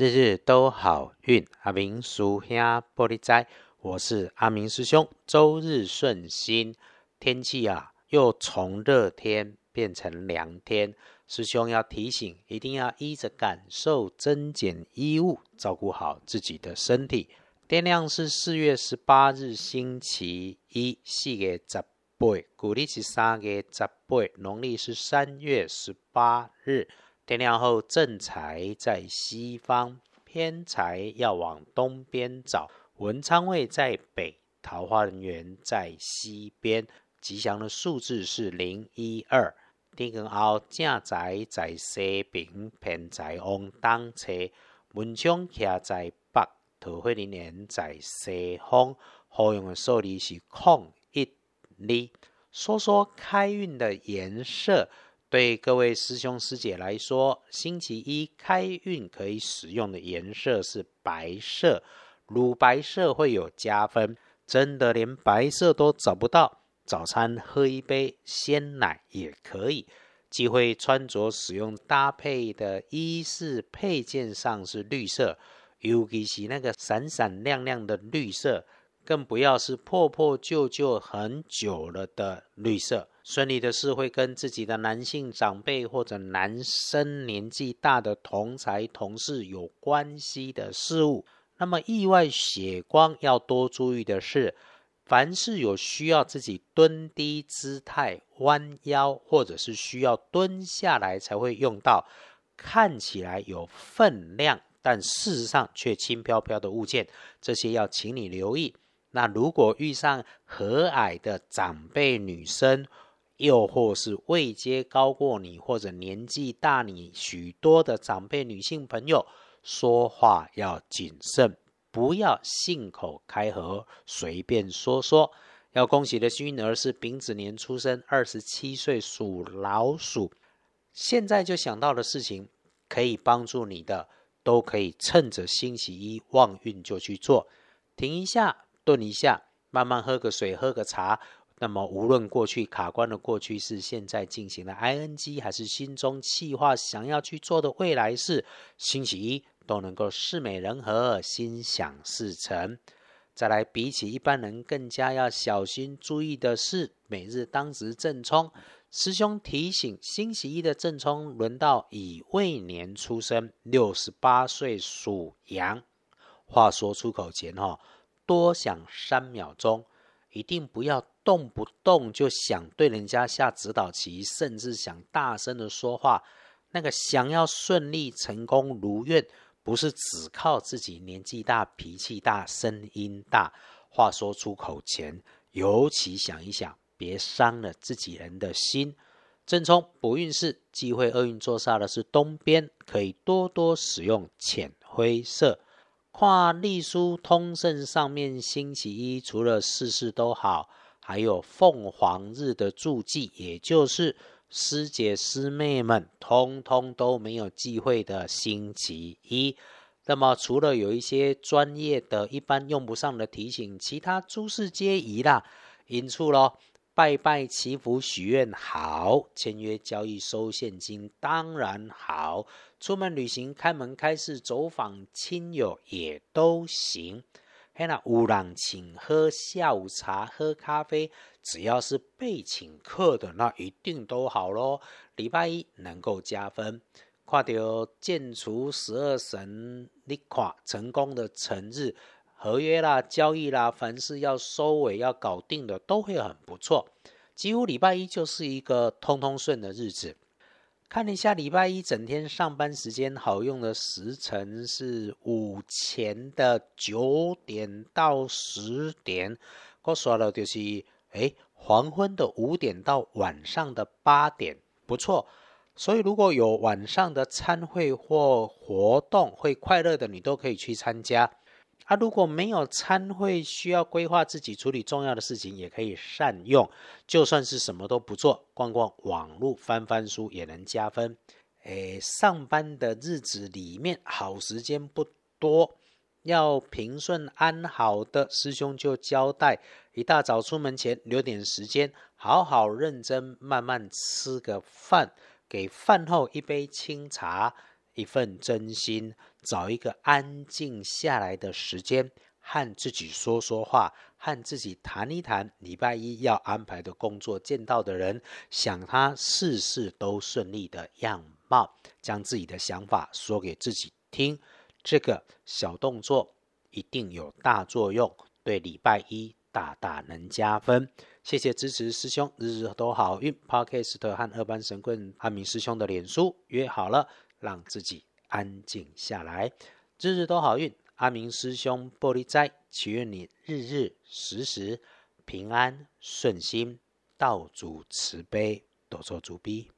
日日都好运，阿明叔兄玻璃斋，我是阿明师兄。周日顺心，天气啊又从热天变成凉天，师兄要提醒，一定要依着感受增减衣物，照顾好自己的身体。天亮是四月十八日星期一，四月十八，古历是三月十八，农历是三月十八日。天亮后，正财在西方，偏财要往东边找。文昌位在北，桃花人员在西边。吉祥的数字是零一二。天光后，正财在西边，偏财往东侧。文昌徛在北，桃花人员在西方。好用的数字是空一二。说说开运的颜色。对各位师兄师姐来说，星期一开运可以使用的颜色是白色，乳白色会有加分。真的连白色都找不到，早餐喝一杯鲜奶也可以。忌讳穿着使用搭配的衣饰配件上是绿色，尤其是那个闪闪亮亮的绿色，更不要是破破旧旧很久了的绿色。顺利的是会跟自己的男性长辈或者男生年纪大的同才同事有关系的事物。那么意外血光要多注意的是，凡是有需要自己蹲低姿态、弯腰，或者是需要蹲下来才会用到，看起来有分量，但事实上却轻飘飘的物件，这些要请你留意。那如果遇上和蔼的长辈女生，又或是位阶高过你，或者年纪大你许多的长辈女性朋友，说话要谨慎，不要信口开河，随便说说。要恭喜的幸运儿是丙子年出生，二十七岁属老鼠。现在就想到的事情，可以帮助你的，都可以趁着星期一旺运就去做。停一下，顿一下，慢慢喝个水，喝个茶。那么，无论过去卡关的过去是，现在进行的 ing，还是心中计划想要去做的未来事，星期一都能够事美人和，心想事成。再来，比起一般人更加要小心注意的是，每日当值正冲。师兄提醒，星期一的正冲轮到乙未年出生，六十八岁属羊。话说出口前，哈，多想三秒钟，一定不要。动不动就想对人家下指导棋，甚至想大声的说话，那个想要顺利成功如愿，不是只靠自己年纪大、脾气大、声音大，话说出口前，尤其想一想，别伤了自己人的心。正冲不运势，忌讳厄运坐煞的是东边，可以多多使用浅灰色。跨隶书通胜上面，星期一除了事事都好。还有凤凰日的注记，也就是师姐师妹们通通都没有忌讳的星期一。那么除了有一些专业的、一般用不上的提醒，其他诸事皆宜啦。因处咯，拜拜祈福许愿好，签约交易收现金当然好，出门旅行开门开市走访亲友也都行。嘿，那有人请喝下午茶、喝咖啡，只要是被请客的，那一定都好咯。礼拜一能够加分。看到建除十二神，你看成功的成日，合约啦、交易啦，凡是要收尾、要搞定的，都会很不错。几乎礼拜一就是一个通通顺的日子。看一下礼拜一整天上班时间好用的时辰是午前的九点到十点，我刷了就是诶黄昏的五点到晚上的八点，不错。所以如果有晚上的餐会或活动会快乐的，你都可以去参加。啊，如果没有参会，需要规划自己处理重要的事情，也可以善用。就算是什么都不做，逛逛网络、翻翻书也能加分。诶，上班的日子里面，好时间不多，要平顺安好的师兄就交代：一大早出门前留点时间，好好认真慢慢吃个饭，给饭后一杯清茶。一份真心，找一个安静下来的时间，和自己说说话，和自己谈一谈礼拜一要安排的工作，见到的人，想他事事都顺利的样貌，将自己的想法说给自己听。这个小动作一定有大作用，对礼拜一大大能加分。谢谢支持师兄，日日都好运。Podcast 和二班神棍阿明师兄的脸书约好了。让自己安静下来，日日都好运。阿明师兄玻璃斋，祈愿你日日时时平安顺心，道主慈悲，多做主逼。